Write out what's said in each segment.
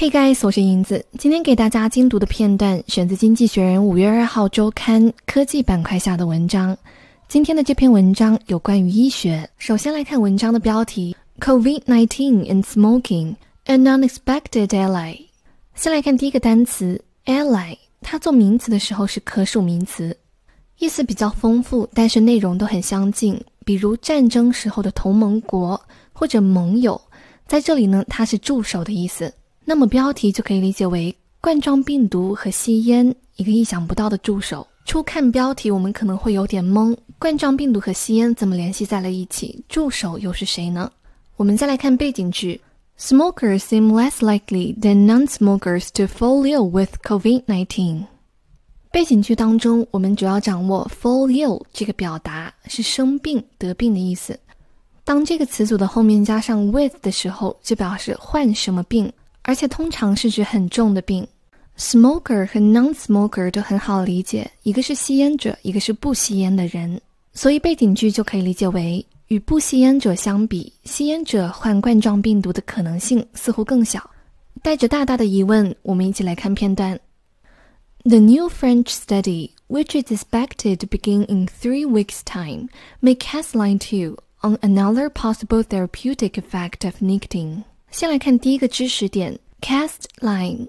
Hey guys，我是银子。今天给大家精读的片段选自《经济学人》五月二号周刊科技板块下的文章。今天的这篇文章有关于医学。首先来看文章的标题：COVID-19 and smoking, an unexpected ally。先来看第一个单词 ally，它做名词的时候是可数名词，意思比较丰富，但是内容都很相近。比如战争时候的同盟国或者盟友，在这里呢，它是助手的意思。那么标题就可以理解为冠状病毒和吸烟一个意想不到的助手。初看标题，我们可能会有点懵，冠状病毒和吸烟怎么联系在了一起？助手又是谁呢？我们再来看背景句：Smokers seem less likely than non-smokers to fall ill with COVID-19。背景句当中，我们主要掌握 fall ill 这个表达是生病、得病的意思。当这个词组的后面加上 with 的时候，就表示患什么病。而且通常是指很重的病，smoker 和 non-smoker 都很好理解，一个是吸烟者，一个是不吸烟的人，所以背景句就可以理解为与不吸烟者相比，吸烟者患冠状病毒的可能性似乎更小。带着大大的疑问，我们一起来看片段。The new French study, which is expected to begin in three weeks' time, may cast light too on another possible therapeutic effect of nicotine. 先来看第一个知识点，cast line。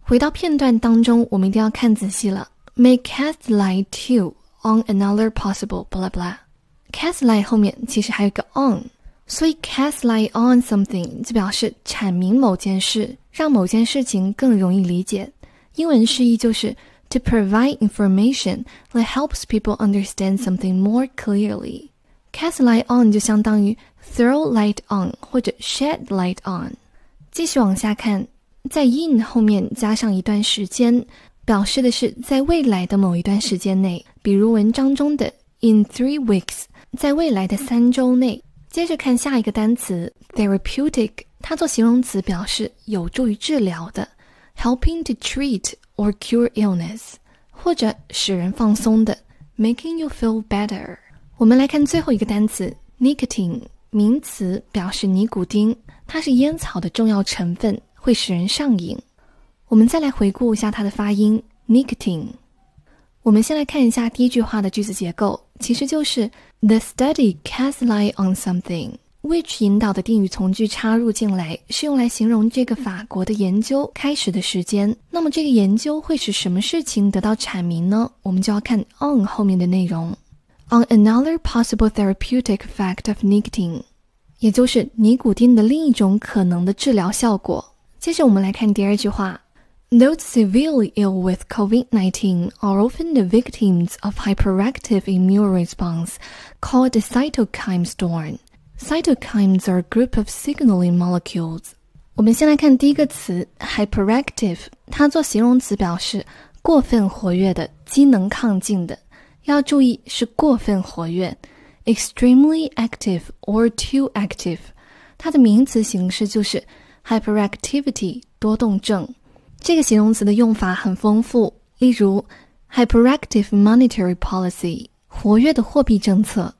回到片段当中，我们一定要看仔细了。May cast light too on another possible blah blah。cast light 后面其实还有一个 on，所以 cast light on something 就表示阐明某件事，让某件事情更容易理解。英文释义就是 to provide information that helps people understand something more clearly。cast light on 就相当于 throw light on 或者 shed light on。继续往下看，在 in 后面加上一段时间，表示的是在未来的某一段时间内，比如文章中的 in three weeks，在未来的三周内。接着看下一个单词 therapeutic，它做形容词表示有助于治疗的，helping to treat or cure illness，或者使人放松的，making you feel better。我们来看最后一个单词 nicotine， 名词，表示尼古丁，它是烟草的重要成分，会使人上瘾。我们再来回顾一下它的发音 nicotine。我们先来看一下第一句话的句子结构，其实就是 the study casts light on something，which 引导的定语从句插入进来，是用来形容这个法国的研究开始的时间。那么这个研究会使什么事情得到阐明呢？我们就要看 on 后面的内容。On another possible therapeutic effect of nicotine，也就是尼古丁的另一种可能的治疗效果。接着我们来看第二句话：Those severely ill with COVID-19 are often the victims of hyperactive immune response called the cytokine storm. Cytokines are a group of signaling molecules. 我们先来看第一个词 hyperactive，它做形容词表示过分活跃的、机能亢进的。 要注意是过分活跃，extremely active or too active，它的名词形式就是 hyperactivity 多动症。这个形容词的用法很丰富，例如 hyperactive monetary policy 活跃的货币政策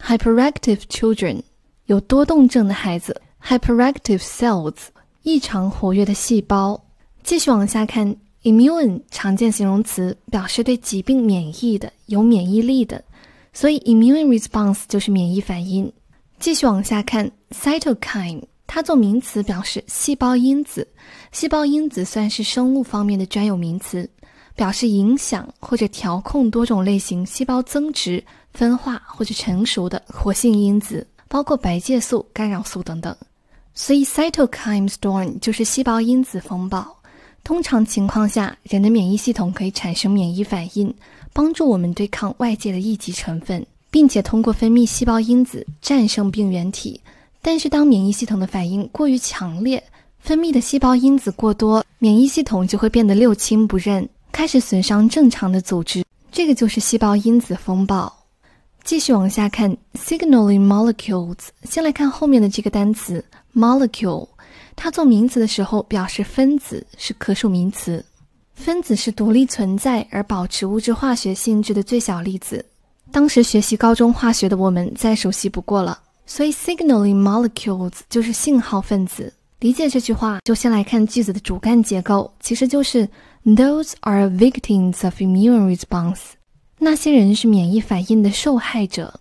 ，hyperactive children 有多动症的孩子，hyperactive cells 异常活跃的细胞。继续往下看。Immune 常见形容词，表示对疾病免疫的、有免疫力的，所以 immune response 就是免疫反应。继续往下看，cytokine 它做名词表示细胞因子，细胞因子算是生物方面的专有名词，表示影响或者调控多种类型细胞增殖、分化或者成熟的活性因子，包括白介素、干扰素等等。所以 cytokine storm 就是细胞因子风暴。通常情况下，人的免疫系统可以产生免疫反应，帮助我们对抗外界的异己成分，并且通过分泌细胞因子战胜病原体。但是，当免疫系统的反应过于强烈，分泌的细胞因子过多，免疫系统就会变得六亲不认，开始损伤正常的组织。这个就是细胞因子风暴。继续往下看，signaling molecules。先来看后面的这个单词 molecule。它做名词的时候表示分子，是可数名词。分子是独立存在而保持物质化学性质的最小粒子。当时学习高中化学的我们再熟悉不过了。所以 signaling molecules 就是信号分子。理解这句话，就先来看句子的主干结构，其实就是 Those are victims of immune response。那些人是免疫反应的受害者。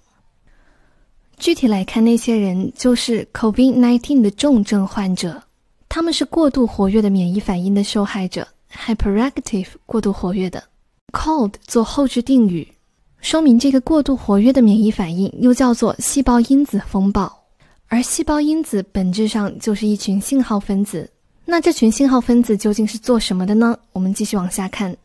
具体来看，那些人就是 COVID-19 的重症患者，他们是过度活跃的免疫反应的受害者，hyperactive 过度活跃的。Cold 做后置定语，说明这个过度活跃的免疫反应又叫做细胞因子风暴。而细胞因子本质上就是一群信号分子，那这群信号分子究竟是做什么的呢？我们继续往下看。